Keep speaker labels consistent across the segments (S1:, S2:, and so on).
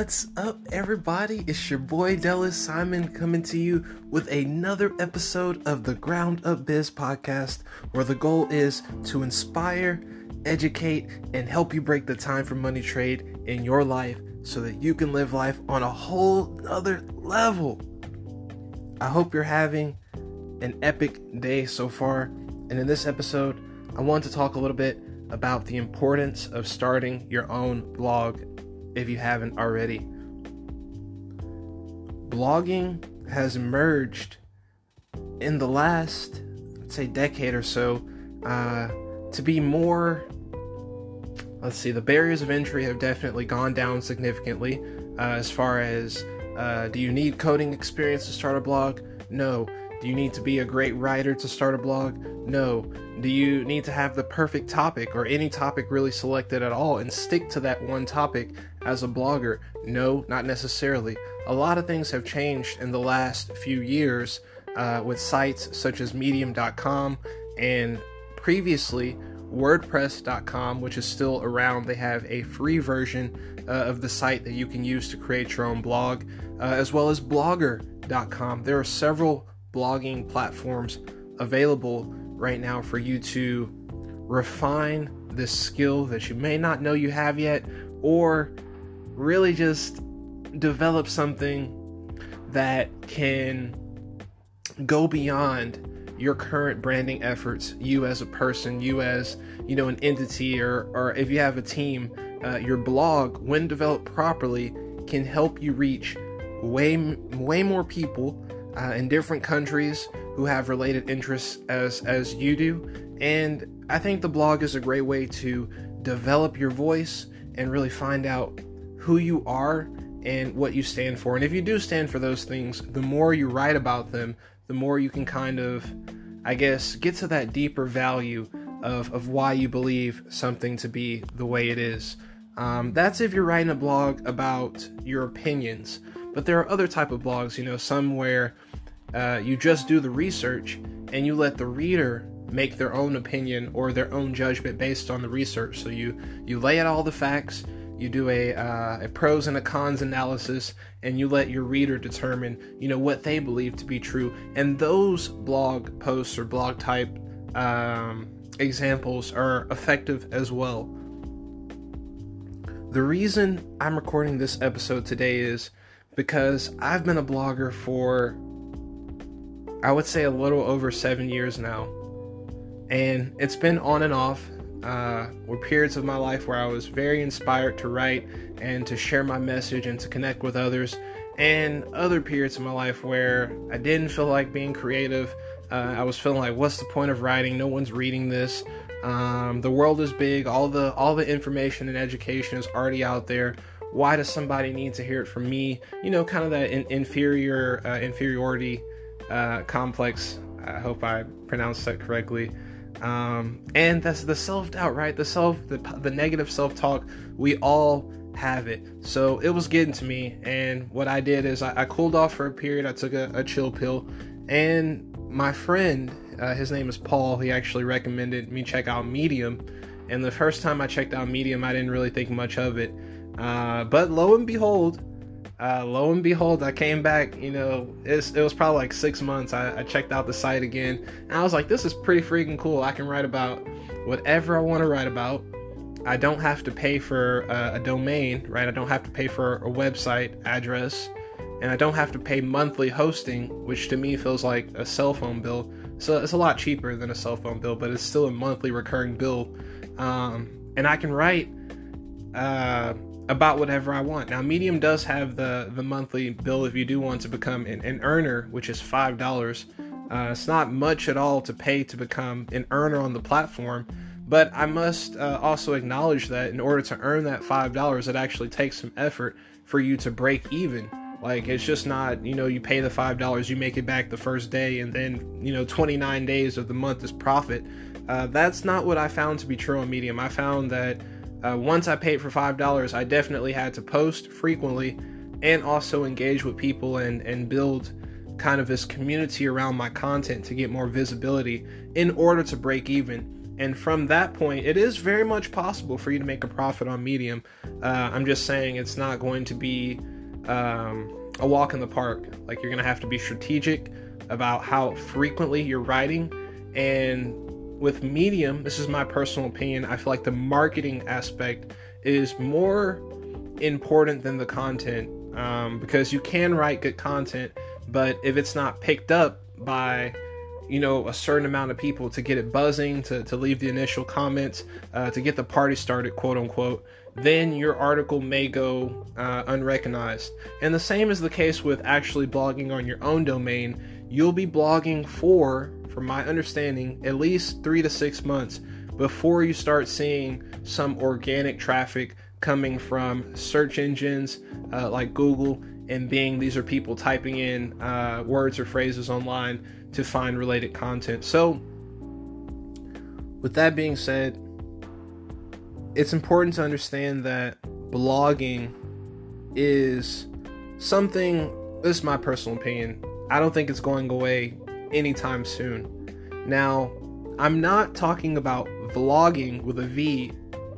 S1: What's up, everybody? It's your boy Dallas Simon coming to you with another episode of the Ground Up Biz podcast, where the goal is to inspire, educate, and help you break the time for money trade in your life so that you can live life on a whole other level. I hope you're having an epic day so far, and in this episode, I want to talk a little bit about the importance of starting your own blog if you haven't already. Blogging has emerged in the last, let's say, decade or so uh, to be more. Let's see, the barriers of entry have definitely gone down significantly uh, as far as uh, do you need coding experience to start a blog? No. Do you need to be a great writer to start a blog? No. Do you need to have the perfect topic or any topic really selected at all and stick to that one topic as a blogger? No, not necessarily. A lot of things have changed in the last few years uh, with sites such as Medium.com and previously WordPress.com, which is still around. They have a free version uh, of the site that you can use to create your own blog, uh, as well as Blogger.com. There are several blogging platforms available right now for you to refine this skill that you may not know you have yet, or really just develop something that can go beyond your current branding efforts you as a person you as you know an entity or or if you have a team uh, your blog when developed properly can help you reach way way more people uh, in different countries who have related interests as as you do. And i think the blog is a great way to develop your voice and really find out who you are and what you stand for. And if you do stand for those things the more you write about them the more you can kind of i guess get to that deeper value of, of why you believe something to be the way it is. Um, that's if you're writing a blog about your opinions. But there are other type of blogs, you know, some where uh, you just do the research and you let the reader make their own opinion or their own judgment based on the research. So you you lay out all the facts, you do a uh, a pros and a cons analysis, and you let your reader determine, you know, what they believe to be true. And those blog posts or blog type um, examples are effective as well. The reason I'm recording this episode today is because I've been a blogger for, I would say, a little over seven years now. And it's been on and off. Uh, were periods of my life where I was very inspired to write and to share my message and to connect with others, and other periods of my life where I didn't feel like being creative. Uh, I was feeling like, what's the point of writing? No one's reading this. Um, the world is big. All the all the information and education is already out there why does somebody need to hear it from me? You know, kind of that in, inferior uh, inferiority uh, complex. I hope I pronounced that correctly. Um, and that's the self doubt, right? The self, the, the negative self talk. We all have it. So it was getting to me, and what I did is I, I cooled off for a period. I took a, a chill pill, and my friend, uh, his name is Paul. He actually recommended me check out Medium. And the first time I checked out Medium, I didn't really think much of it. Uh, but lo and behold, uh, lo and behold, I came back. You know, it was probably like six months. I, I, checked out the site again, and I was like, "This is pretty freaking cool. I can write about whatever I want to write about. I don't have to pay for a, a domain, right? I don't have to pay for a website address, and I don't have to pay monthly hosting, which to me feels like a cell phone bill. So it's a lot cheaper than a cell phone bill, but it's still a monthly recurring bill. Um, and I can write." Uh, about whatever I want. Now, Medium does have the the monthly bill if you do want to become an, an earner, which is five dollars. Uh, it's not much at all to pay to become an earner on the platform, but I must uh, also acknowledge that in order to earn that five dollars, it actually takes some effort for you to break even. Like it's just not, you know, you pay the five dollars, you make it back the first day, and then you know, 29 days of the month is profit. Uh, that's not what I found to be true on Medium. I found that uh, once I paid for five dollars, I definitely had to post frequently and also engage with people and and build kind of this community around my content to get more visibility in order to break even. And from that point, it is very much possible for you to make a profit on Medium. Uh, I'm just saying it's not going to be um, a walk in the park. Like you're going to have to be strategic about how frequently you're writing. And with Medium, this is my personal opinion, I feel like the marketing aspect is more important than the content um, because you can write good content, but if it's not picked up by you know a certain amount of people to get it buzzing to, to leave the initial comments uh, to get the party started quote unquote then your article may go uh, unrecognized. And the same is the case with actually blogging on your own domain. You'll be blogging for from my understanding at least three to six months before you start seeing some organic traffic coming from search engines uh, like google and Bing these are people typing in uh, words or phrases online to find related content. So, with that being said, it's important to understand that blogging is something, this is my personal opinion, I don't think it's going away anytime soon. Now, I'm not talking about vlogging with a V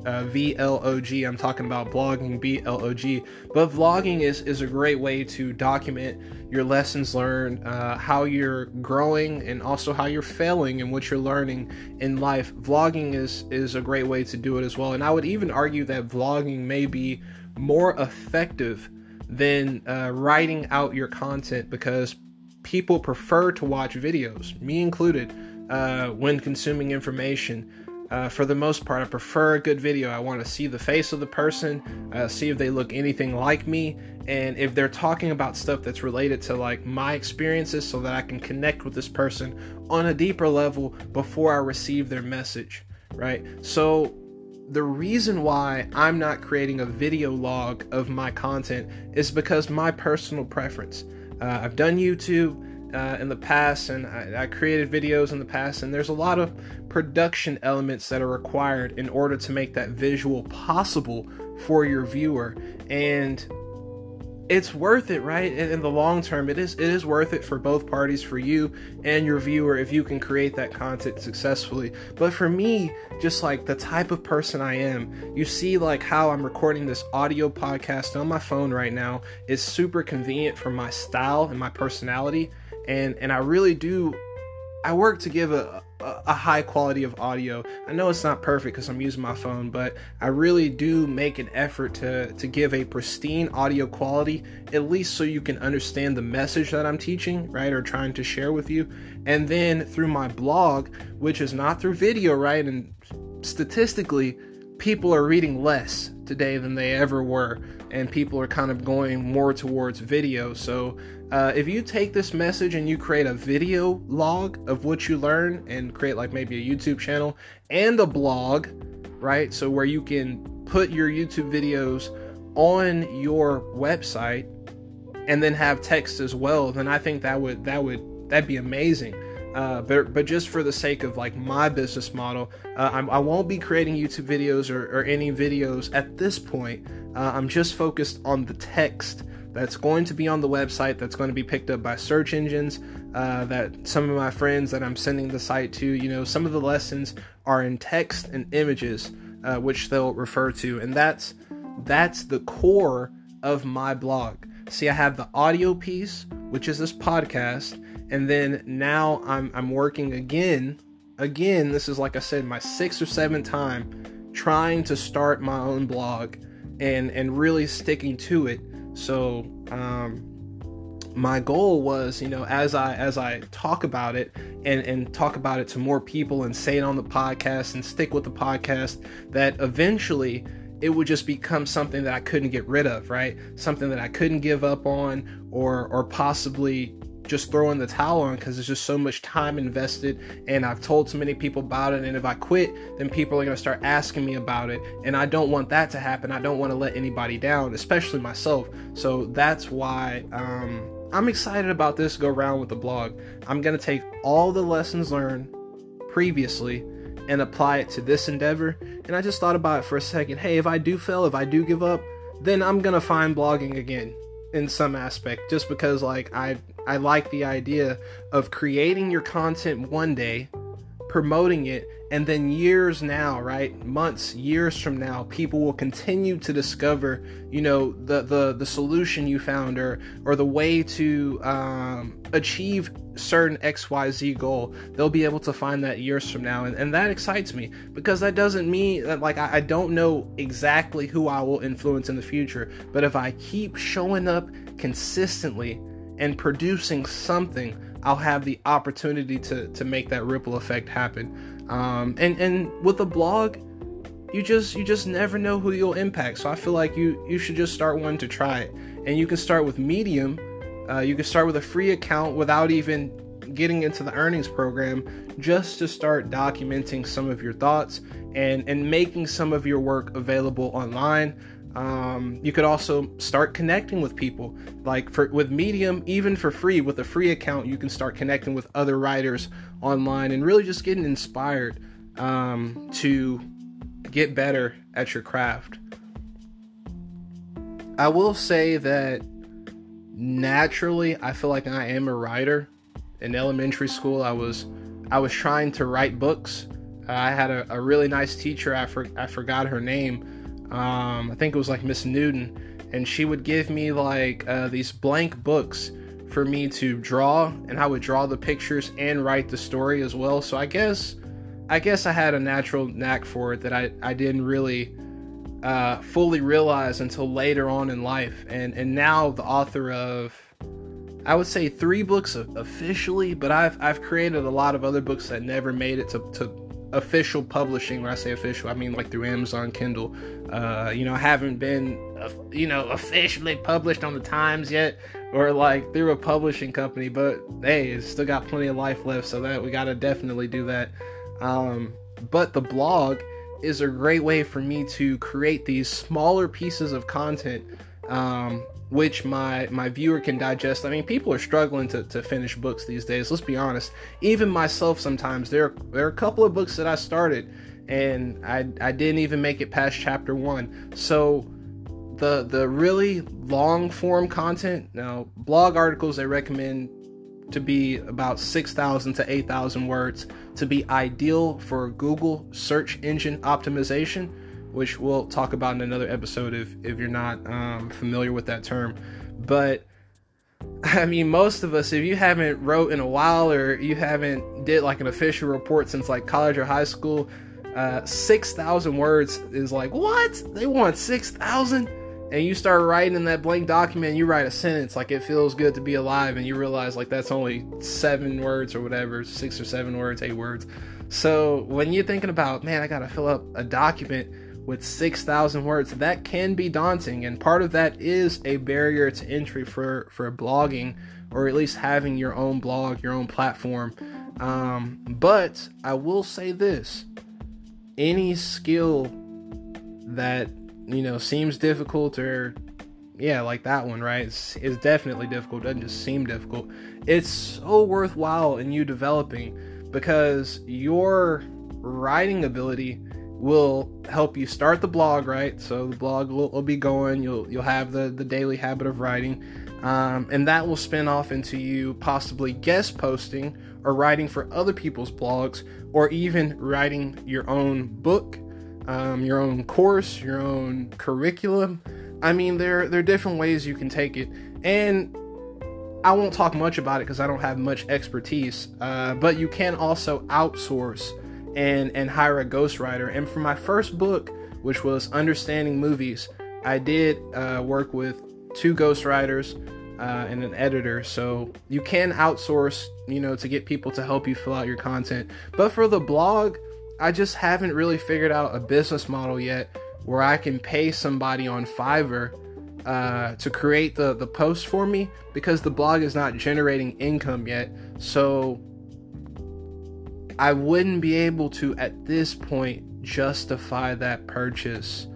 S1: uh, VLOG. I'm talking about blogging, BLOG. But vlogging is, is a great way to document your lessons learned, uh, how you're growing, and also how you're failing and what you're learning in life. Vlogging is, is a great way to do it as well. And I would even argue that vlogging may be more effective than uh, writing out your content because people prefer to watch videos, me included, uh, when consuming information. Uh, for the most part, I prefer a good video. I want to see the face of the person, uh, see if they look anything like me, and if they're talking about stuff that's related to like my experiences, so that I can connect with this person on a deeper level before I receive their message, right? So the reason why I'm not creating a video log of my content is because my personal preference. Uh, I've done YouTube uh, in the past, and I, I, created videos in the past, and there's a lot of production elements that are required in order to make that visual possible for your viewer. And it's worth it, right? In, in the long term, it is it is worth it for both parties, for you and your viewer, if you can create that content successfully. But for me, just like the type of person I am, you see like how I'm recording this audio podcast on my phone right now is super convenient for my style and my personality and and I really do I work to give a, a, high quality of audio. I know it's not perfect because I'm using my phone, but I really do make an effort to to give a pristine audio quality, at least so you can understand the message that I'm teaching, right, or trying to share with you. And then through my blog, which is not through video, right, and statistically, people are reading less today than they ever were, and people are kind of going more towards video. So uh, if you take this message and you create a video log of what you learn and create like maybe a YouTube channel and a blog, right? So where you can put your YouTube videos on your website and then have text as well, then I think that would that would that'd be amazing. Uh, but but just for the sake of like my business model, uh, I'm, I will not be creating YouTube videos or, or any videos at this point. Uh, I'm just focused on the text that's going to be on the website that's going to be picked up by search engines uh, that some of my friends that i'm sending the site to you know some of the lessons are in text and images uh, which they'll refer to. And that's that's the core of my blog. See i have the audio piece which is this podcast and then now i'm i'm working again again this is like i said my sixth or seventh time trying to start my own blog and and really sticking to it so um, my goal was, you know, as I as I talk about it and and talk about it to more people and say it on the podcast and stick with the podcast, that eventually it would just become something that I couldn't get rid of, right? Something that I couldn't give up on or or possibly just throwing the towel on because there's just so much time invested and I've told so many people about it and if I quit then people are going to start asking me about it and I don't want that to happen. I don't want to let anybody down especially myself. So that's why um, I'm excited about this go around with the blog. I'm going to take all the lessons learned previously and apply it to this endeavor and I just thought about it for a second. Hey if I do fail if I do give up then I'm going to find blogging again in some aspect just because like I I like the idea of creating your content one day, promoting it and then years now right months years from now people will continue to discover you know the the, the solution you found or or the way to um, achieve certain xyz goal. They'll be able to find that years from now and, and that excites me because that doesn't mean that like I, I don't know exactly who i will influence in the future but if i keep showing up consistently and producing something I'll have the opportunity to to make that ripple effect happen. Um, and and with a blog, you just you just never know who you'll impact. So I feel like you you should just start one to try it. And you can start with Medium. Uh, you can start with a free account without even getting into the earnings program, just to start documenting some of your thoughts and and making some of your work available online. Um, you could also start connecting with people. Like for with Medium, even for free, with a free account, you can start connecting with other writers online and really just getting inspired um, to get better at your craft. I will say that naturally, I feel like I am a writer. In elementary school, I was I was trying to write books. I had a, a really nice teacher. I, for, I forgot her name um, I think it was like Miss Newton, and she would give me like uh, these blank books for me to draw, and I would draw the pictures and write the story as well. So I guess, I guess I had a natural knack for it that I I didn't really uh, fully realize until later on in life, and and now the author of. I would say three books officially, but I've I've created a lot of other books that never made it to, to official publishing. When I say official, I mean like through Amazon Kindle. Uh, you know, I haven't been, you know, officially published on the Times yet, or like through a publishing company. But hey, it's still got plenty of life left, so that we gotta definitely do that. Um, but the blog is a great way for me to create these smaller pieces of content um, which my my viewer can digest. I mean, people are struggling to, to finish books these days. Let's be honest. Even myself, sometimes there there are a couple of books that I started and I I didn't even make it past chapter one. So the the really long form content now blog articles I recommend to be about 6,000 to 8,000 words to be ideal for Google search engine optimization which we'll talk about in another episode if, if you're not um, familiar with that term. But I mean, most of us, if you haven't wrote in a while or you haven't did like an official report since like college or high school, uh, 6,000 words is like, what? They want 6,000? And you start writing in that blank document, you write a sentence like it feels good to be alive, and you realize like that's only seven words or whatever, six or seven words, eight words. So when you're thinking about, man, I gotta fill up a document, with 6,000 words, that can be daunting. And part of that is a barrier to entry for, for blogging or at least having your own blog, your own platform. Um, but I will say this any skill that, you know, seems difficult or yeah, like that one, right? It's, it's definitely difficult. Doesn't just seem difficult. It's so worthwhile in you developing because your writing ability will help you start the blog right? So the blog will, will be going. You'll you'll have the the daily habit of writing. Um, and that will spin off into you possibly guest posting or writing for other people's blogs or even writing your own book um, your own course your own curriculum. I mean there there are different ways you can take it. And i won't talk much about it because i don't have much expertise uh, but you can also outsource and and hire a ghostwriter. And for my first book, which was Understanding Movies, I did uh, work with two ghostwriters uh, and an editor. So you can outsource, you know, to get people to help you fill out your content. But for the blog, I just haven't really figured out a business model yet where I can pay somebody on Fiverr uh, to create the the post for me because the blog is not generating income yet. So I wouldn't be able to at this point justify that purchase.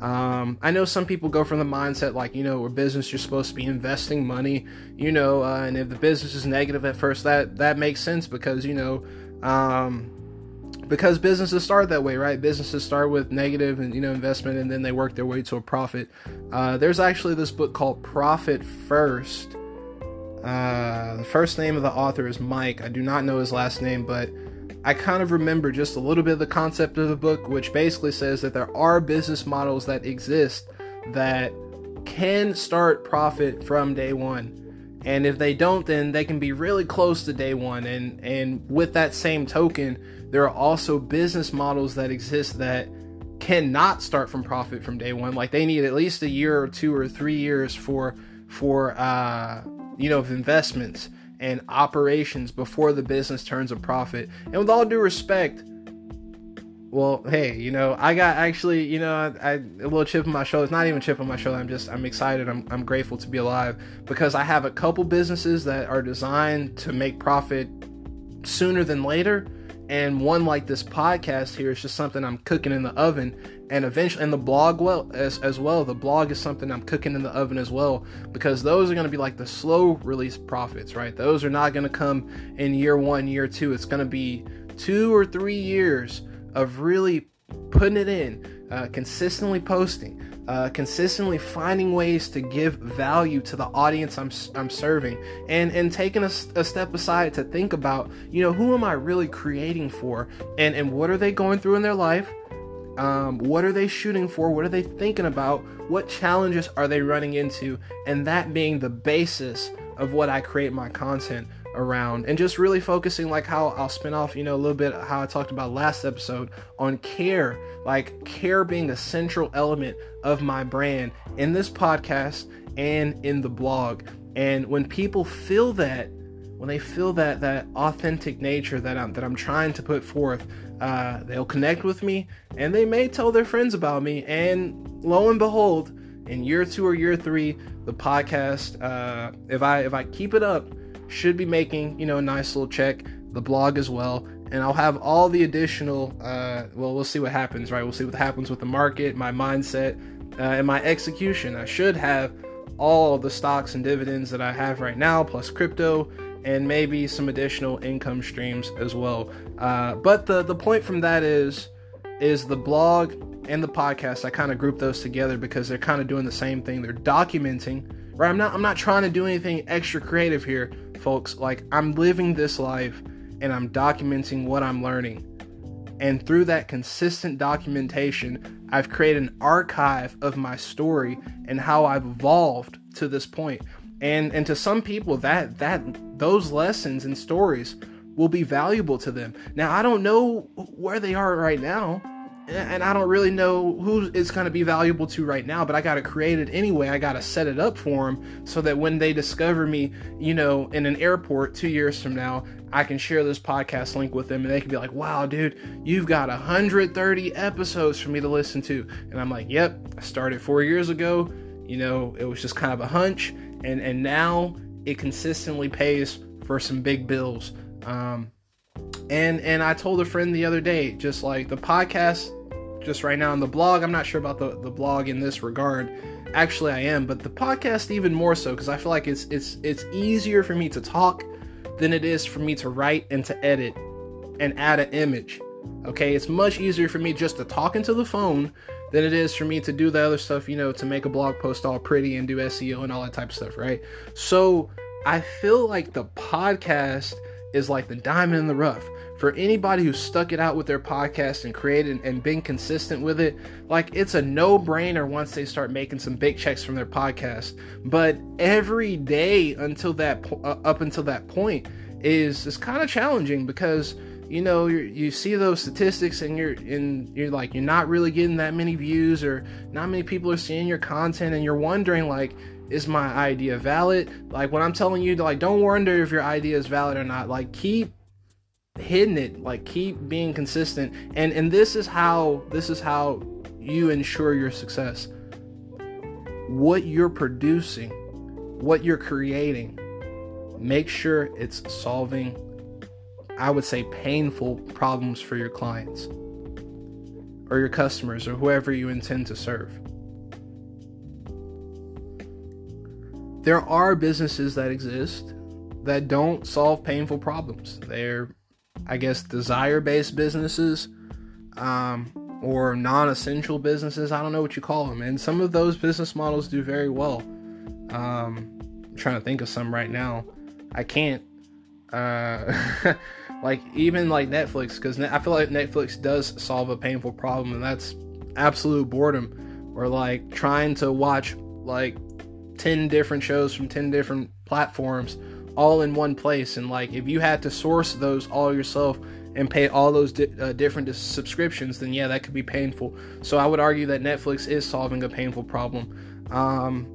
S1: Um, I know some people go from the mindset like, you know, where business you're supposed to be investing money, you know, uh, and if the business is negative at first, that that makes sense because you know, um, because businesses start that way, right? Businesses start with negative and you know investment, and then they work their way to a profit. Uh, there's actually this book called Profit First. Uh, the first name of the author is Mike. I do not know his last name, but I kind of remember just a little bit of the concept of the book, which basically says that there are business models that exist that can start profit from day one. And if they don't, then they can be really close to day one. And and with that same token, there are also business models that exist that cannot start from profit from day one. Like they need at least a year or two or three years for for uh, you know investments and operations before the business turns a profit. And with all due respect, well, hey, you know, I got actually, you know, I, I, a little chip on my shoulder. It's not even chip on my shoulder. I'm just, I'm excited. I'm, I'm grateful to be alive because I have a couple businesses that are designed to make profit sooner than later and one like this podcast here is just something I'm cooking in the oven. And eventually and the blog well as, as well the blog is something I'm cooking in the oven as well. Because those are going to be like the slow release profits right? Those are not going to come in year 1 year 2 it's going to be 2 or 3 years of really putting it in uh, consistently posting uh, consistently finding ways to give value to the audience I'm, I'm serving and and taking a, a, step aside to think about you know who am I really creating for and and what are they going through in their life? Um, what are they shooting for? What are they thinking about? What challenges are they running into? And that being the basis of what I create my content around and just really focusing like how I'll spin off, you know, a little bit how I talked about last episode on care, like care being a central element of my brand in this podcast and in the blog. And when people feel that, when they feel that that authentic nature that I'm that I'm trying to put forth, uh, they'll connect with me and they may tell their friends about me. And lo and behold, in year two or year three, the podcast, uh, if I if I keep it up, should be making you know a nice little check. The blog as well, and I'll have all the additional. Uh, well, we'll see what happens, right? We'll see what happens with the market, my mindset, uh, and my execution. I should have all the stocks and dividends that I have right now, plus crypto, and maybe some additional income streams as well. Uh, but the the point from that is is the blog and the podcast. I kind of group those together because they're kind of doing the same thing. They're documenting. Right, I'm not. I'm not trying to do anything extra creative here folks. Like, I'm living this life and I'm documenting what I'm learning. And through that consistent documentation, I've created an archive of my story and how I've evolved to this point. And and to some people that that those lessons and stories will be valuable to them. Now, I don't know where they are right now and I don't really know who it's going to be valuable to right now, but I got to create it anyway. I got to set it up for them so that when they discover me, you know, in an airport two years from now, I can share this podcast link with them and they can be like, wow, dude, you've got 130 episodes for me to listen to. And I'm like, yep, I started four years ago. You know, it was just kind of a hunch. And, and now it consistently pays for some big bills. Um, and and I told a friend the other day, just like the podcast, just right now on the blog. I'm not sure about the the blog in this regard. Actually, I am, but the podcast even more so because I feel like it's it's it's easier for me to talk than it is for me to write and to edit and add an image. Okay, it's much easier for me just to talk into the phone than it is for me to do the other stuff, you know, to make a blog post all pretty and do SEO and all that type of stuff, right? So I feel like the podcast is like the diamond in the rough. For anybody who stuck it out with their podcast and created and been consistent with it, like it's a no brainer once they start making some big checks from their podcast. But every day until that uh, up until that point is is kind of challenging because you know you see those statistics and you're in you're like you're not really getting that many views or not many people are seeing your content and you're wondering like is my idea valid? Like when I'm telling you like don't wonder if your idea is valid or not. Like keep hitting it. Like keep being consistent. And and this is how this is how you ensure your success. What you're producing, what you're creating, make sure it's solving I would say painful problems for your clients or your customers or whoever you intend to serve. There are businesses that exist that don't solve painful problems. They're, I guess, desire based businesses um, or non essential businesses. I don't know what you call them. And some of those business models do very well. Um, I'm trying to think of some right now. I can't. Uh, like even like Netflix, because I feel like Netflix does solve a painful problem, and that's absolute boredom, or like trying to watch like ten different shows from ten different platforms all in one place, and like if you had to source those all yourself and pay all those di- uh, different subscriptions, then yeah, that could be painful. So I would argue that Netflix is solving a painful problem. Um,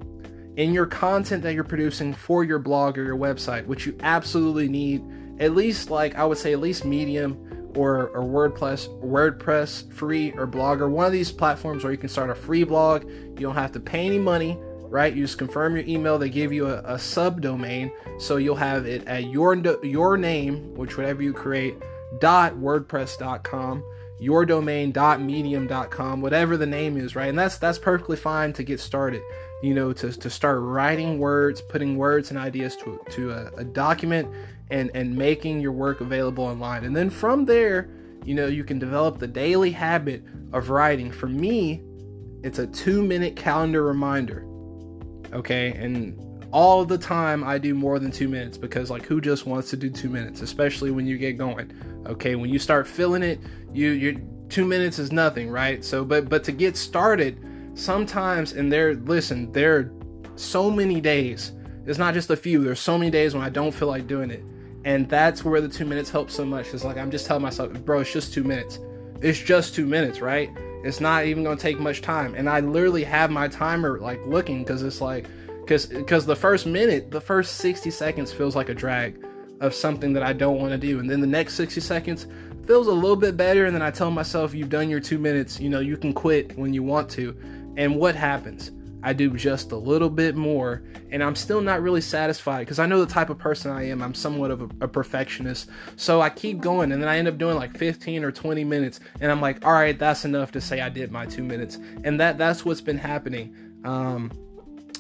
S1: in your content that you're producing for your blog or your website, which you absolutely need, at least like I would say at least Medium or, or WordPress, WordPress free or Blogger, one of these platforms where you can start a free blog. You don't have to pay any money, right? You just confirm your email. They give you a, a subdomain, so you'll have it at your your name, which whatever you create, dot WordPress.com your domain.medium.com whatever the name is right and that's that's perfectly fine to get started you know to, to start writing words putting words and ideas to, to a, a document and and making your work available online and then from there you know you can develop the daily habit of writing for me it's a two minute calendar reminder okay and all the time I do more than two minutes because like who just wants to do two minutes, especially when you get going. Okay, when you start feeling it, you you two minutes is nothing, right? So but but to get started, sometimes and there listen, there are so many days. It's not just a few, there's so many days when I don't feel like doing it. And that's where the two minutes help so much. It's like I'm just telling myself, bro, it's just two minutes. It's just two minutes, right? It's not even gonna take much time. And I literally have my timer like looking because it's like because because the first minute, the first 60 seconds feels like a drag of something that I don't want to do, and then the next 60 seconds feels a little bit better, and then I tell myself, "You've done your two minutes. You know, you can quit when you want to." And what happens? I do just a little bit more, and I'm still not really satisfied because I know the type of person I am. I'm somewhat of a, a, perfectionist. So I keep going, and then I end up doing like 15 or 20 minutes, and I'm like, all right, that's enough to say I did my two minutes. And that that's what's been happening. Um,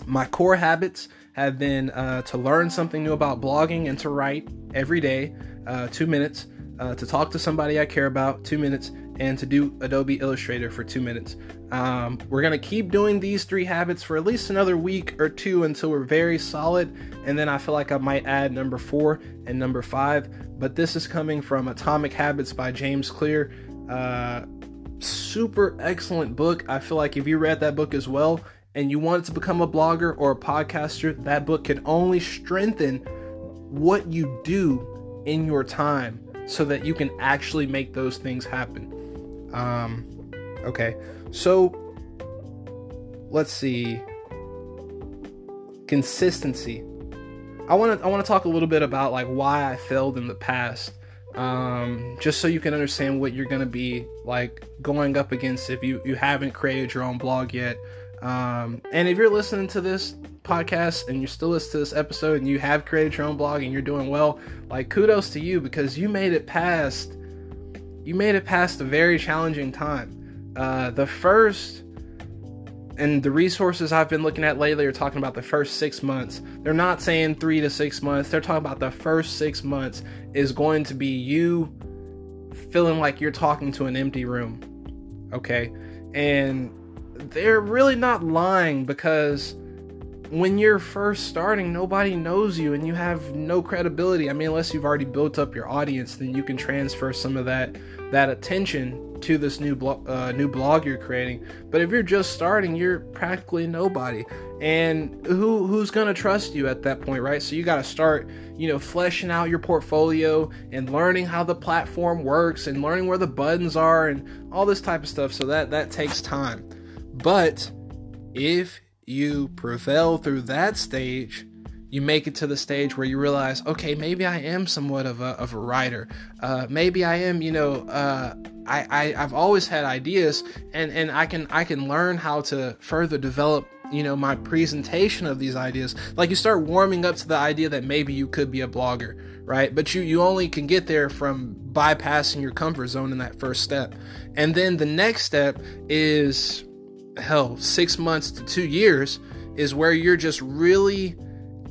S1: my core habits have been uh, to learn something new about blogging and to write every day, uh, two minutes, uh, to talk to somebody I care about, two minutes, and to do Adobe Illustrator for two minutes. Um, we're going to keep doing these three habits for at least another week or two until we're very solid. And then I feel like I might add number four and number five. But this is coming from Atomic Habits by James Clear. Uh, super excellent book. I feel like if you read that book as well, and you wanted to become a blogger or a podcaster, that book can only strengthen what you do in your time so that you can actually make those things happen. Um, okay, so let's see. Consistency. I want to I want to talk a little bit about like why I failed in the past. Um, just so you can understand what you're going to be like going up against if you you haven't created your own blog yet um, and if you're listening to this podcast and you're still listening to this episode and you have created your own blog and you're doing well, like kudos to you because you made it past you made it past a very challenging time. Uh, the first and the resources I've been looking at lately are talking about the first six months. They're not saying three to six months. They're talking about the first six months is going to be you feeling like you're talking to an empty room. Okay. And they're really not lying because when you're first starting, nobody knows you and you have no credibility. I mean, unless you've already built up your audience, then you can transfer some of that that attention to this new blog, uh, new blog you're creating. But if you're just starting, you're practically nobody, and who who's gonna trust you at that point, right? So you got to start, you know, fleshing out your portfolio and learning how the platform works and learning where the buttons are and all this type of stuff. So that that takes time. But if you prevail through that stage, you make it to the stage where you realize, okay, maybe I am somewhat of a, of a writer. Uh, maybe I am, you know, uh, I, I I've always had ideas, and and I can I can learn how to further develop, you know, my presentation of these ideas. Like you start warming up to the idea that maybe you could be a blogger, right? But you you only can get there from bypassing your comfort zone in that first step, and then the next step is hell, six months to two years is where you're just really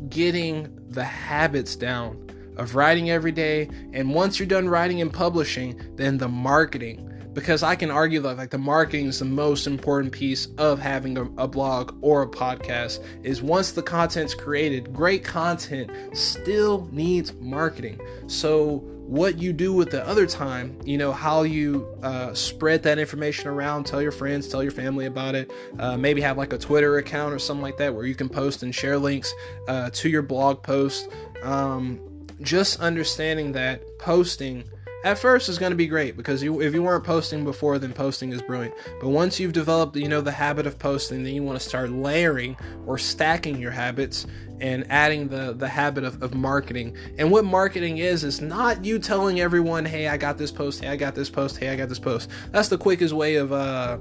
S1: getting the habits down of writing every day. And once you're done writing and publishing, then the marketing. Because I can argue that like the marketing is the most important piece of having a, a blog or a podcast. Is once the content's created, great content still needs marketing. So what you do with the other time, you know, how you uh, spread that information around, tell your friends, tell your family about it. Uh, maybe have like a Twitter account or something like that where you can post and share links uh, to your blog post. Um, just understanding that posting at first is going to be great because you, if you weren't posting before, then posting is brilliant. But once you've developed, you know, the habit of posting, then you want to start layering or stacking your habits and adding the the habit of, of marketing. And what marketing is is not you telling everyone, "Hey, I got this post. Hey, I got this post. Hey, I got this post." That's the quickest way of uh,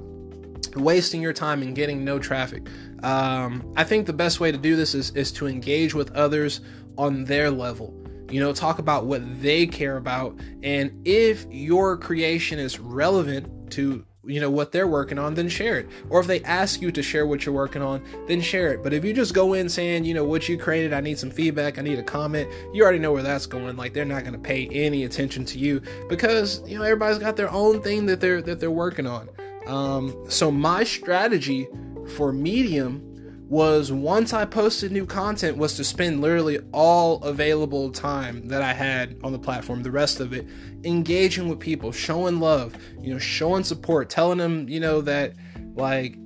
S1: wasting your time and getting no traffic. Um, I think the best way to do this is is to engage with others on their level. You know, talk about what they care about, and if your creation is relevant to you know what they're working on then share it. Or if they ask you to share what you're working on then share it. But if you just go in saying you know what you created i need some feedback i need a comment you already know where that's going. Like they're not going to pay any attention to you because you know everybody's got their own thing that they're that they're working on. Um, so my strategy for medium was once I posted new content was to spend literally all available time that I had on the platform, the rest of it, engaging with people, showing love, you know, showing support, telling them, you know, that like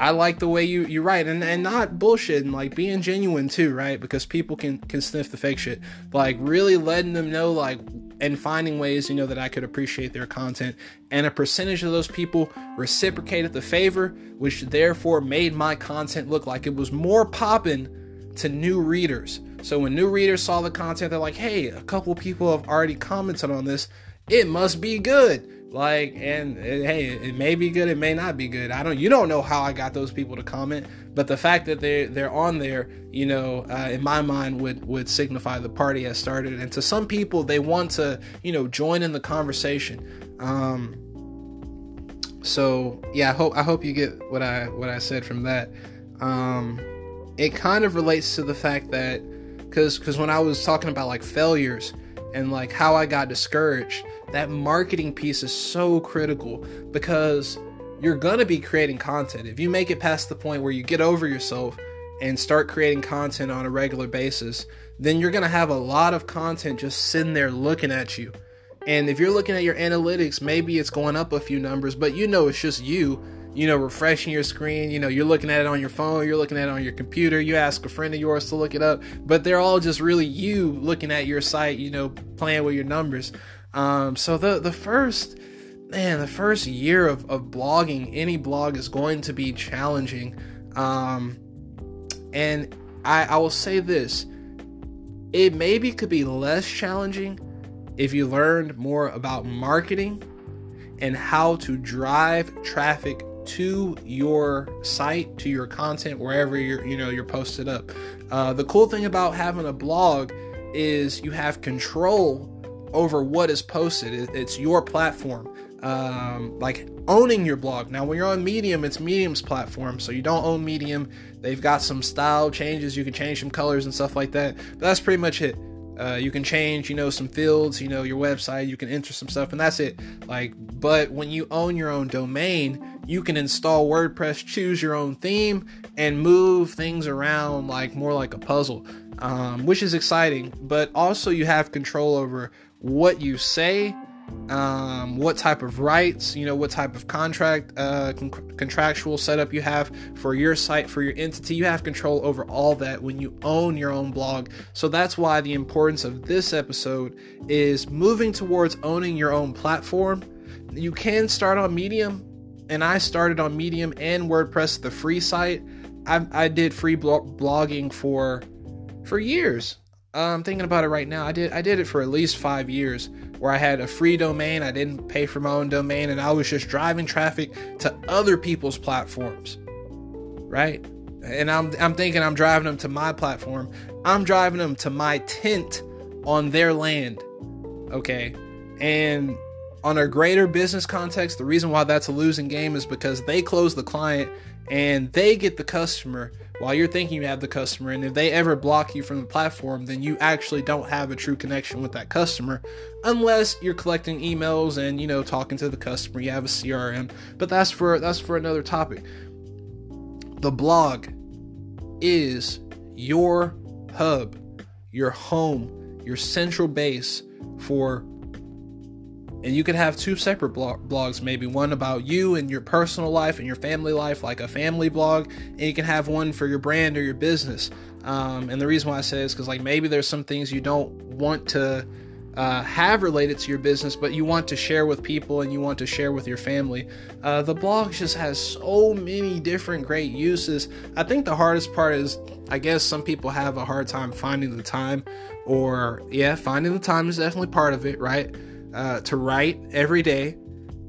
S1: I, like the way you you write and, and not bullshitting, like being genuine too, right? Because people can can sniff the fake shit. Like really letting them know like and finding ways, you know, that I could appreciate their content. And a percentage of those people reciprocated the favor, which therefore made my content look like it was more popping to new readers. So when new readers saw the content, they're like, hey, a couple people have already commented on this. It must be good. Like, and, hey, it may be good, it may not be good. I don't, you don't know how I got those people to comment, but the fact that they they're on there, you know, uh, in my mind would would signify the party has started. And to some people, they want to, you know, join in the conversation. Um, so yeah, I hope I hope you get what I what I said from that. Um, it kind of relates to the fact that because because when I was talking about like failures and like how I got discouraged that marketing piece is so critical because you're going to be creating content. If you make it past the point where you get over yourself and start creating content on a regular basis, then you're going to have a lot of content just sitting there looking at you. And if you're looking at your analytics, maybe it's going up a few numbers, but you know it's just you, you know, refreshing your screen. You know, you're looking at it on your phone, you're looking at it on your computer, you ask a friend of yours to look it up, but they're all just really you looking at your site, you know, playing with your numbers. Um, so the the first man, the first year of, of blogging, any blog is going to be challenging. Um, and I, I will say this it maybe could be less challenging if you learned more about marketing and how to drive traffic to your site to your content wherever you're you know you're posted up uh, the cool thing about having a blog is you have control over what is posted. It's your platform. Um, like owning your blog. Now, when you're on Medium, it's Medium's platform, so you don't own Medium. They've got some style changes. You can change some colors and stuff like that. But that's pretty much it. Uh, you can change, you know, some fields, you know, your website. You can enter some stuff, and that's it. Like, but when you own your own domain, you can install WordPress, choose your own theme, and move things around like more like a puzzle, um, which is exciting. But also, you have control over what you say, um, what type of rights, you know, what type of contract, uh, con- contractual setup you have for your site, for your entity. You have control over all that when you own your own blog. So that's why the importance of this episode is moving towards owning your own platform. You can start on Medium, and I started on Medium and WordPress, the free site. I, I did free blogging for for years I'm thinking about it right now. I did I did it for at least five years, where I had a free domain. I didn't pay for my own domain, and I was just driving traffic to other people's platforms, right? And I'm I'm thinking I'm driving them to my platform. I'm driving them to my tent on their land, okay? And on a greater business context, the reason why that's a losing game is because they close the client and they get the customer while you're thinking you have the customer. And if they ever block you from the platform, then you actually don't have a true connection with that customer unless you're collecting emails and you know talking to the customer. You have a CRM, but that's for that's for another topic. The blog is your hub, your home, your central base for and you could have two separate blogs maybe one about you and your personal life and your family life like a family blog and you can have one for your brand or your business um, and the reason why i say is because like maybe there's some things you don't want to uh, have related to your business, but you want to share with people and you want to share with your family. Uh, the blog just has so many different great uses. I think the hardest part is, I guess, some people have a hard time finding the time, or yeah, finding the time is definitely part of it, right? Uh, to write every day.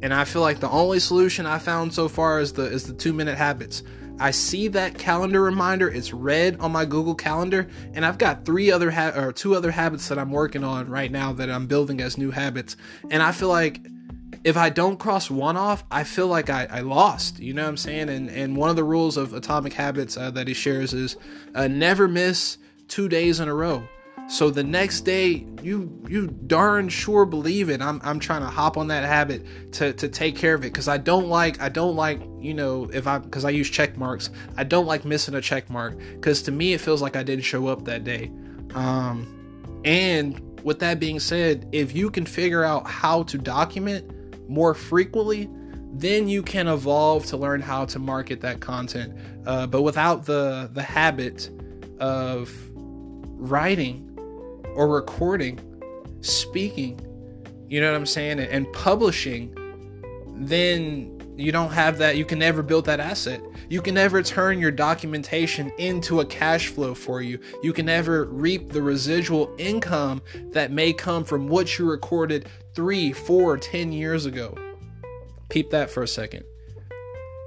S1: And I feel like the only solution I found so far is the is the two minute habits. I see that calendar reminder. It's red on my Google Calendar, and I've got three other ha- or two other habits that I'm working on right now that I'm building as new habits. And I feel like if I don't cross one off, I feel like I, I lost. You know what I'm saying? And and one of the rules of Atomic Habits uh, that he shares is uh, never miss two days in a row. So the next day, you you darn sure believe it. I'm I'm trying to hop on that habit to to take care of it because I don't like I don't like you know if I because I use check marks. I don't like missing a check mark because to me it feels like I didn't show up that day. Um, and with that being said, if you can figure out how to document more frequently, then you can evolve to learn how to market that content. Uh, but without the the habit of writing or recording, speaking, you know what I'm saying, and publishing, then you don't have that. You can never build that asset. You can never turn your documentation into a cash flow for you. You can never reap the residual income that may come from what you recorded three, four, ten years ago. Peep that for a second.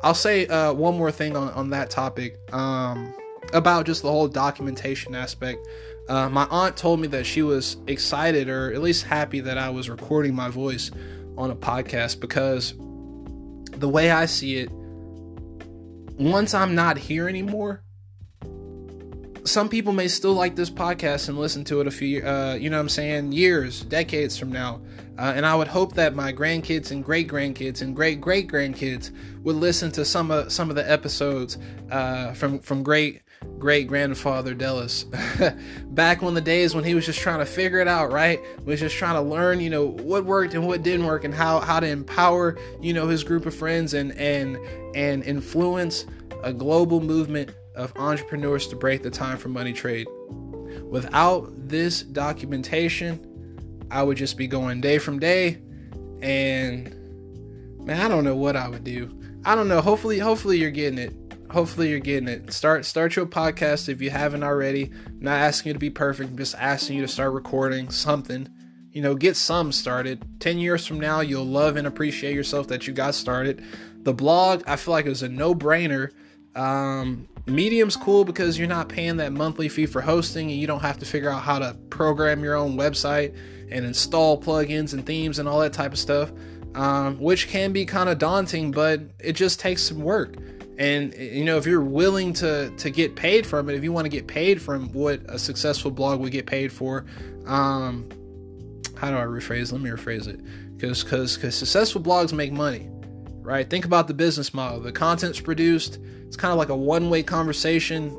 S1: I'll say uh, one more thing on, on that topic um, about just the whole documentation aspect. Uh, my aunt told me that she was excited or at least happy that I was recording my voice on a podcast because the way I see it, once I'm not here anymore, some people may still like this podcast and listen to it a few, uh, you know what I'm saying, years, decades from now. Uh, and I would hope that my grandkids and great grandkids and great great grandkids would listen to some of some of the episodes uh, from from great great grandfather Dallas back when the days when he was just trying to figure it out, right? Was just trying to learn, you know, what worked and what didn't work and how how to empower, you know, his group of friends and and and influence a global movement of entrepreneurs to break the time for money trade. Without this documentation, I would just be going day from day and man, I don't know what I would do. I don't know. Hopefully hopefully you're getting it hopefully you're getting it. Start start your podcast if you haven't already. I'm not asking you to be perfect, I'm just asking you to start recording something. You know, get some started. 10 years from now, you'll love and appreciate yourself that you got started. The blog, I feel like is a no-brainer. Um, Medium's cool because you're not paying that monthly fee for hosting and you don't have to figure out how to program your own website and install plugins and themes and all that type of stuff. Um, which can be kind of daunting, but it just takes some work and you know if you're willing to to get paid from it if you want to get paid from what a successful blog would get paid for um how do i rephrase let me rephrase it. Because because because successful blogs make money right? Think about the business model. The content's produced. It's kind of like a one-way conversation.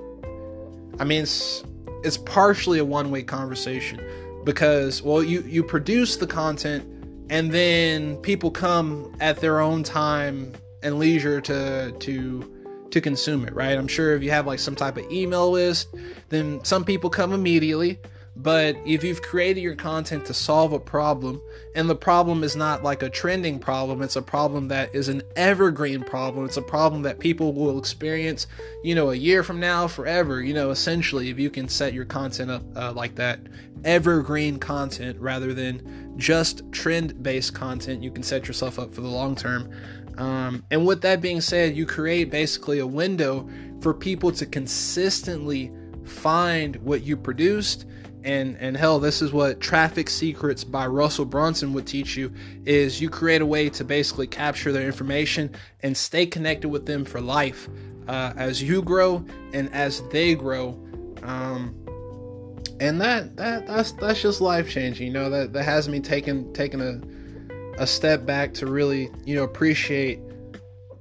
S1: I mean it's it's partially a one-way conversation because well you you produce the content and then people come at their own time and leisure to to to consume it, right? I'm sure if you have like some type of email list, then some people come immediately. But if you've created your content to solve a problem, and the problem is not like a trending problem, it's a problem that is an evergreen problem. It's a problem that people will experience, you know, a year from now, forever. You know, essentially, if you can set your content up uh, like that, evergreen content rather than just trend based content, you can set yourself up for the long term. Um, and with that being said, you create basically a window for people to consistently find what you produced. And and hell, this is what Traffic Secrets by Russell Brunson would teach you: is you create a way to basically capture their information and stay connected with them for life uh, as you grow and as they grow. Um, and that that that's that's just life changing. You know that that has me taking taking a a step back to really, you know, appreciate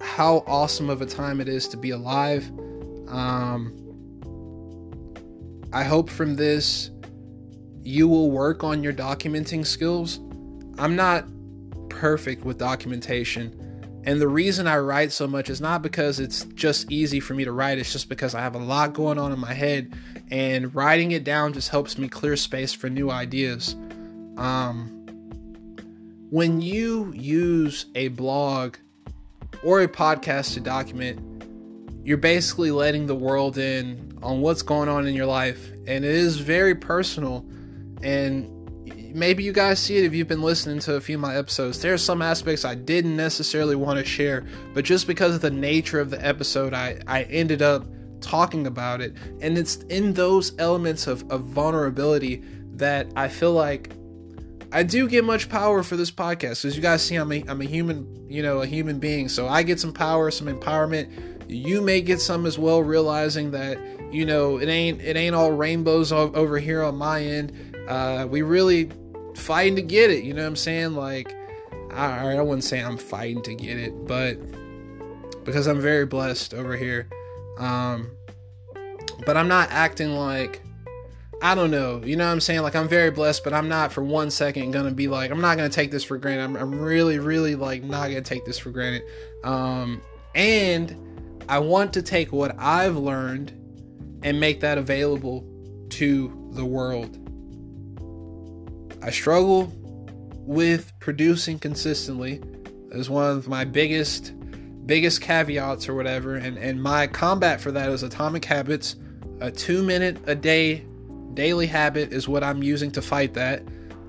S1: how awesome of a time it is to be alive. Um, I hope from this you will work on your documenting skills. I'm not perfect with documentation. And the reason I write so much is not because it's just easy for me to write, it's just because I have a lot going on in my head, and writing it down just helps me clear space for new ideas. Um, when you use a blog or a podcast to document, you're basically letting the world in on what's going on in your life. And it is very personal. And maybe you guys see it if you've been listening to a few of my episodes. There are some aspects I didn't necessarily want to share, but just because of the nature of the episode, I, I ended up talking about it. And it's in those elements of, of vulnerability that I feel like I do get much power for this podcast. As you guys see, I'm a, I'm a human, you know, a human being. So I get some power, some empowerment. You may get some as well, realizing that, you know, it ain't it ain't all rainbows over here on my end. Uh, we really fighting to get it. You know what I'm saying? Like, I, I wouldn't say I'm fighting to get it, but because I'm very blessed over here. Um, but I'm not acting like I don't know. You know what I'm saying? Like I'm very blessed, but I'm not for one second gonna be like I'm not gonna take this for granted. I'm, I'm really, really like not gonna take this for granted. Um, and I want to take what I've learned and make that available to the world. I struggle with producing consistently. Is one of my biggest biggest caveats or whatever. And and my combat for that is atomic habits. A two minute a day daily habit is what I'm using to fight that.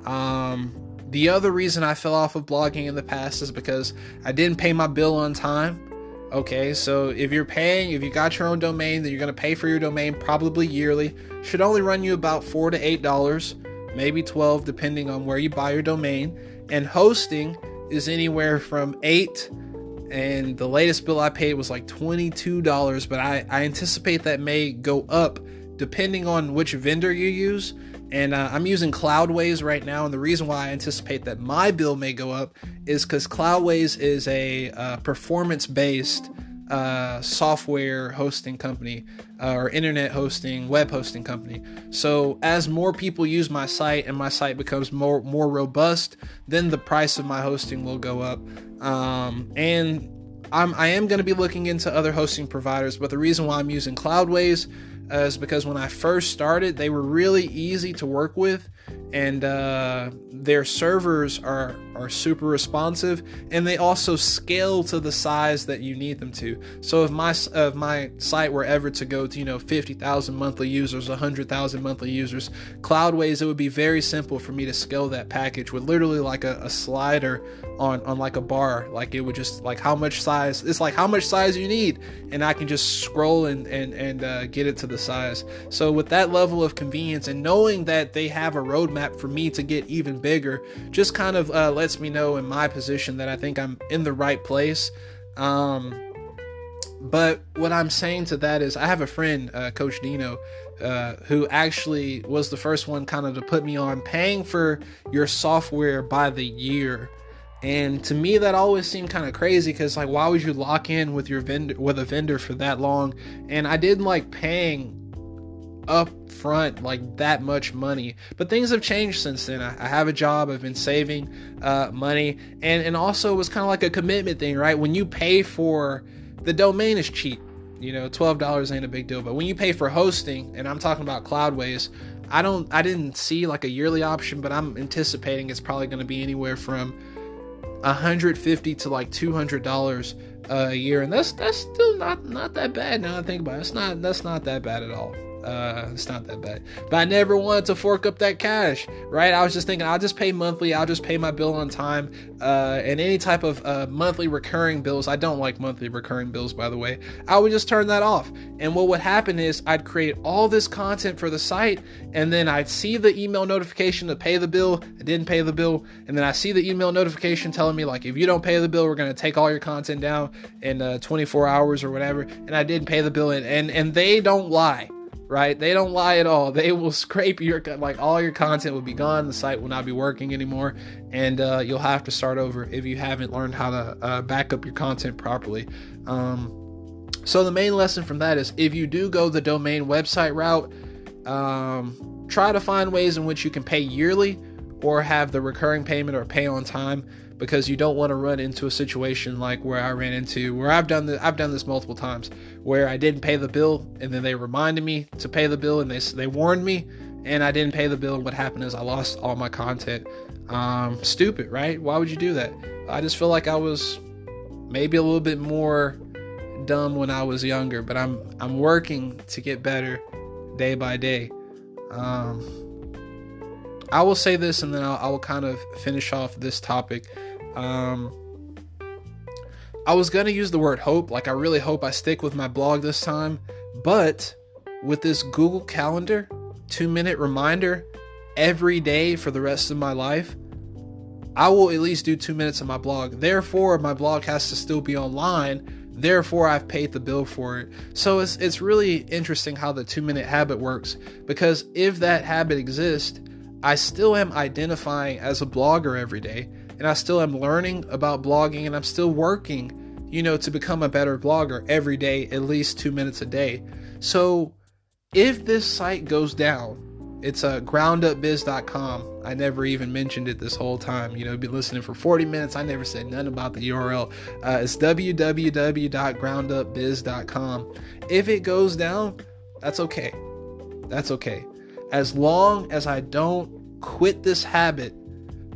S1: Um, the other reason I fell off of blogging in the past is because I didn't pay my bill on time. Okay, so if you're paying, if you got your own domain, then you're gonna pay for your domain probably yearly. Should only run you about four to eight dollars maybe 12 depending on where you buy your domain. And hosting is anywhere from 8 and the latest bill I paid was like $22, but I, I anticipate that may go up depending on which vendor you use. And uh, I'm using Cloudways right now, and the reason why I anticipate that my bill may go up is because Cloudways is a uh, performance based uh, software hosting company uh, or internet hosting, web hosting company. So as more people use my site and my site becomes more more robust, then the price of my hosting will go up. Um, and I'm I am going to be looking into other hosting providers, but the reason why I'm using Cloudways is because when I first started, they were really easy to work with, and uh, their servers are are super responsive, and they also scale to the size that you need them to. So if my if my site were ever to go to you know fifty thousand monthly users, hundred thousand monthly users, Cloudways, it would be very simple for me to scale that package with literally like a, a slider on on like a bar. Like it would just like how much size. It's like how much size you need, and I can just scroll and and and uh, get it to the size. So with that level of convenience and knowing that they have a roadmap for me to get even bigger, just kind of uh, lets me know in my position that I think I'm in the right place. Um, but what I'm saying to that is, I have a friend, uh, Coach Dino, uh, who actually was the first one kind of to put me on paying for your software by the year. And to me, that always seemed kind of crazy because, like, why would you lock in with your vendor with a vendor for that long? And I didn't like paying up front like that much money. But things have changed since then. I, I have a job. I've been saving uh, money, and and also it was kind of like a commitment thing, right? When you pay for the domain is cheap. You know, twelve dollars ain't a big deal. But when you pay for hosting, and I'm talking about Cloudways, I don't, I didn't see like a yearly option, but I'm anticipating it's probably going to be anywhere from 150 to like 200 dollars a year, and that's that's still not not that bad now I think about it. It's not that's not that bad at all. Uh, it's not that bad. But I never wanted to fork up that cash, right? I was just thinking, I'll just pay monthly. I'll just pay my bill on time. Uh, and any type of uh, monthly recurring bills, I don't like monthly recurring bills, by the way. I would just turn that off. And what would happen is I'd create all this content for the site, and then I'd see the email notification to pay the bill. I didn't pay the bill, and then I see the email notification telling me like, if you don't pay the bill, we're gonna take all your content down in uh, 24 hours or whatever. And I didn't pay the bill, and and, and they don't lie right? They don't lie at all. They will scrape your like all your content will be gone. The site will not be working anymore, and uh, you'll have to start over if you haven't learned how to uh, back up your content properly. Um, so the main lesson from that is if you do go the domain website route, um, try to find ways in which you can pay yearly or have the recurring payment or pay on time because you don't want to run into a situation like where I ran into where I've done this I've done this multiple times where I didn't pay the bill and then they reminded me to pay the bill and they they warned me and I didn't pay the bill and what happened is I lost all my content. Um, stupid, right? Why would you do that? I just feel like I was maybe a little bit more dumb when I was younger, but I'm I'm working to get better day by day. Um, I will say this, and then I'll, I will kind of finish off this topic. Um, I was gonna use the word hope, like I really hope I stick with my blog this time, but with this Google Calendar two minute reminder every day for the rest of my life, I will at least do two minutes of my blog. Therefore, my blog has to still be online. Therefore, I've paid the bill for it. So it's it's really interesting how the two minute habit works because if that habit exists, I still am identifying as a blogger every day, and I still am learning about blogging, and I'm still working, you know, to become a better blogger every day, at least two minutes a day. So if this site goes down, it's a uh, groundupbiz.com. I never even mentioned it this whole time. You know, been listening for 40 minutes. I never said nothing about the URL. Uh, it's www.groundupbiz.com. If it goes down, that's okay. That's okay. As long as I don't quit this habit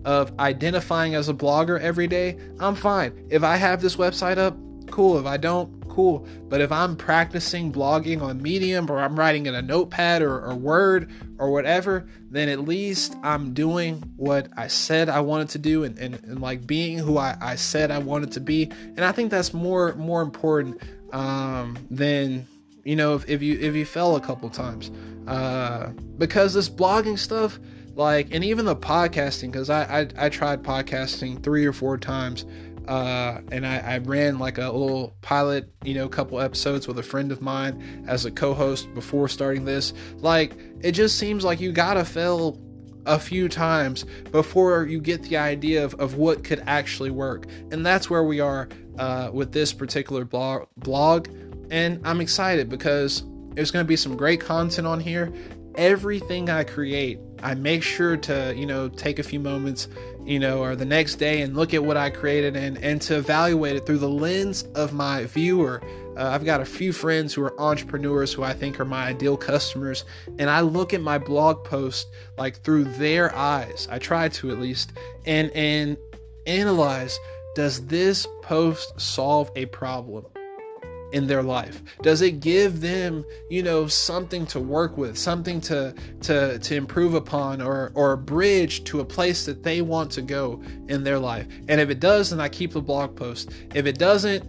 S1: of identifying as a blogger every day, I'm fine. If I have this website up, cool. If I don't, cool. But if I'm practicing blogging on Medium or I'm writing in a notepad or, or Word or whatever, then at least I'm doing what I said I wanted to do and, and, and like being who I, I said I wanted to be. And I think that's more more important um, than you know if, if you if you fell a couple times uh, because this blogging stuff like and even the podcasting because I, I I tried podcasting three or four times uh, and I, I, ran like a little pilot, you know, couple episodes with a friend of mine as a co-host before starting this. Like, it just seems like you gotta fail a few times before you get the idea of, of what could actually work, and that's where we are uh, with this particular blog. Blog, and I'm excited because there's going to be some great content on here. Everything I create, I make sure to, you know, take a few moments you know, or the next day and look at what I created and, and to evaluate it through the lens of my viewer. Uh, I've got a few friends who are entrepreneurs who I think are my ideal customers, and I look at my blog post like through their eyes. I try to at least, and and analyze does this post solve a problem? In their life? Does it give them, you know, something to work with, something to to to improve upon or or a bridge to a place that they want to go in their life? And if it does, then I keep the blog post. If it doesn't,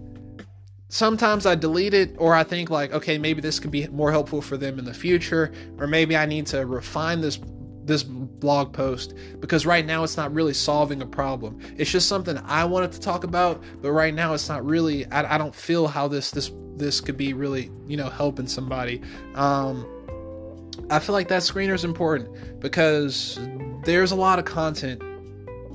S1: sometimes I delete it or I think like, okay, maybe this could be more helpful for them in the future or maybe I need to refine this this blog post because right now it's not really solving a problem. It's just something I wanted to talk about, but right now it's not really. I, I don't feel how this this this could be really you know helping somebody. Um, I feel like that screener is important because there's a lot of content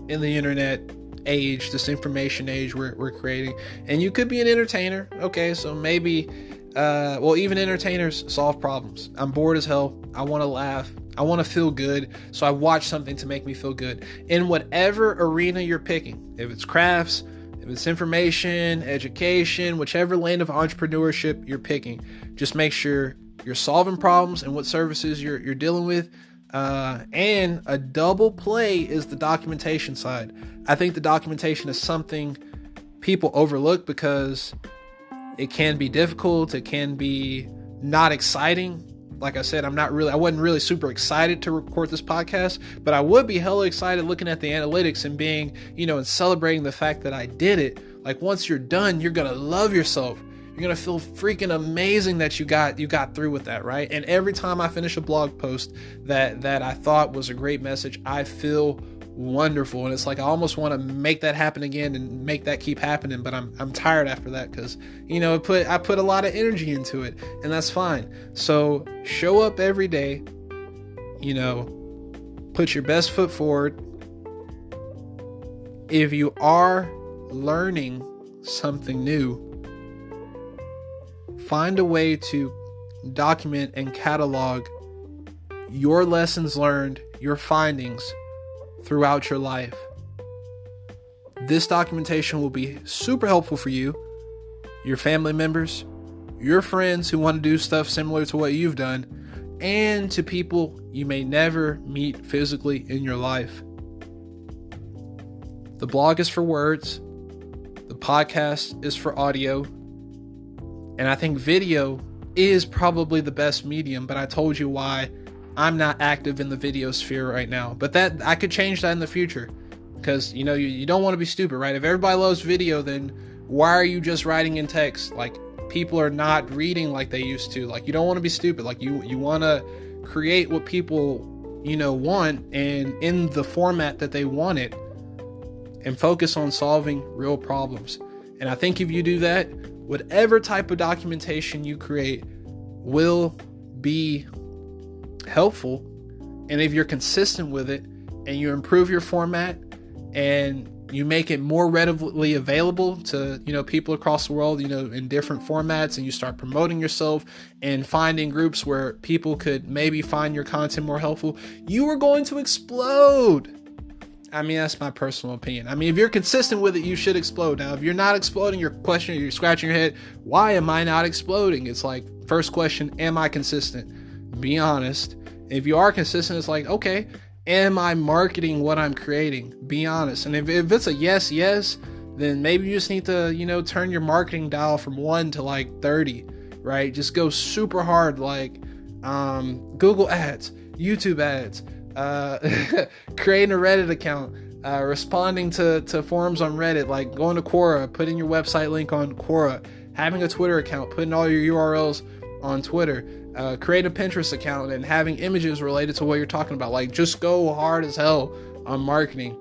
S1: in the internet age, this information age we're, we're creating, and you could be an entertainer. Okay, so maybe, uh, well, even entertainers solve problems. I'm bored as hell. I want to laugh. I want to feel good, so I watch something to make me feel good. In whatever arena you're picking, if it's crafts, if it's information, education, whichever lane of entrepreneurship you're picking, just make sure you're solving problems and what services you're, you're dealing with. Uh, and a double play is the documentation side. I think the documentation is something people overlook because it can be difficult, it can be not exciting like I said, I'm not really, I wasn't really super excited to record this podcast, but I would be hella excited looking at the analytics and being, you know, and celebrating the fact that I did it. Like once you're done, you're gonna love yourself. You're gonna feel freaking amazing that you got you got through with that, right? And every time I finish a blog post that that I thought was a great message, I feel wonderful. And it's like i almost want to make that happen again and make that keep happening but i'm i'm tired after that because you know put i put a lot of energy into it and that's fine. So show up every day you know put your best foot forward. If you are learning something new find a way to document and catalog your lessons learned your findings throughout your life. This documentation will be super helpful for you, your family members, your friends who want to do stuff similar to what you've done, and to people you may never meet physically in your life. The blog is for words, the podcast is for audio, and I think video is probably the best medium, but I told you why I'm not active in the video sphere right now. But that I could change that in the future. Because you know you, you don't want to be stupid right? If everybody loves video then why are you just writing in text? Like people are not reading like they used to. Like you don't want to be stupid. Like you you want to create what people you know want and in the format that they want it and focus on solving real problems. And i think if you do that whatever type of documentation you create will be helpful and if you're consistent with it and you improve your format and you make it more readily available to you know people across the world you know in different formats and you start promoting yourself and finding groups where people could maybe find your content more helpful you are going to explode I mean, that's my personal opinion. I mean, if you're consistent with it, you should explode. Now, if you're not exploding, you're questioning, you're scratching your head, why am I not exploding? It's like, first question, am I consistent? Be honest. If you are consistent, it's like, okay, am I marketing what I'm creating? Be honest. And if, if it's a yes, yes, then maybe you just need to, you know, turn your marketing dial from one to like 30, right? Just go super hard, like um, Google ads, YouTube ads, uh, creating a Reddit account, uh, responding to, to forums on Reddit, like going to Quora, putting your website link on Quora, having a Twitter account, putting all your URLs on Twitter uh, create a Pinterest account and having images related to what you're talking about. Like, just go hard as hell on marketing,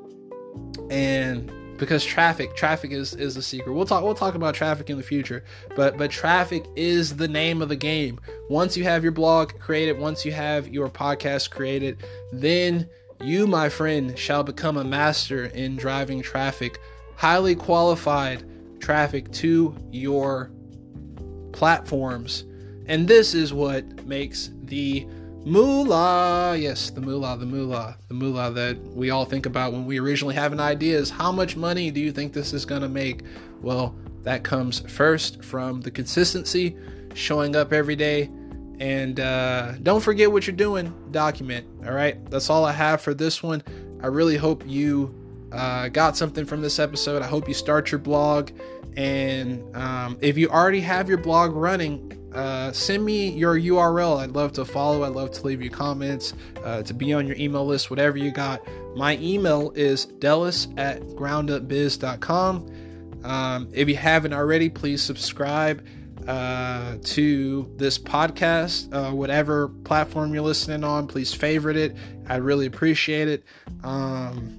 S1: and because traffic, traffic is is the secret. We'll talk we'll talk about traffic in the future, but but traffic is the name of the game. Once you have your blog created, once you have your podcast created, then you, my friend, shall become a master in driving traffic, highly qualified traffic to your platforms and this is what makes the moolah, yes, the moolah, the moolah, the moolah that we all think about when we originally have an idea is how much money do you think this is going to make? Well, that comes first from the consistency, showing up every day, and uh, don't forget what you're doing. Document. All right, that's all I have for this one. I really hope you uh, got something from this episode. I hope you start your blog, and um, if you already have your blog running, uh, send me your URL. I'd love to follow. I'd love to leave you comments, uh, to be on your email list, whatever you got. My email is dellis at groundupbiz.com. Um, if you haven't already, please subscribe uh, to this podcast, uh, whatever platform you're listening on. Please favorite it. I really appreciate it. Um,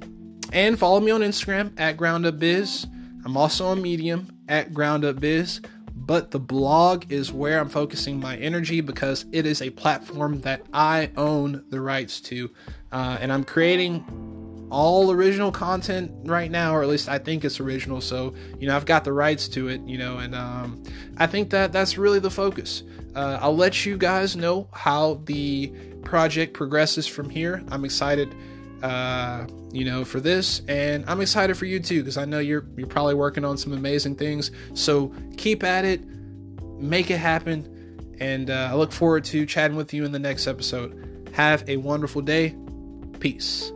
S1: and follow me on Instagram at groundupbiz. I'm also on Medium at groundupbiz but the blog is where I'm focusing my energy because it is a platform that I own the rights to. Uh, and I'm creating all original content right now, or at least I think it's original. So, you know, I've got the rights to it, you know, and um, I think that that's really the focus. Uh, I'll let you guys know how the project progresses from here. I'm excited uh, you know, for this, and I'm excited for you too because I know you're you're probably working on some amazing things. So keep at it, make it happen, and uh, I look forward to chatting with you in the next episode. Have a wonderful day. Peace.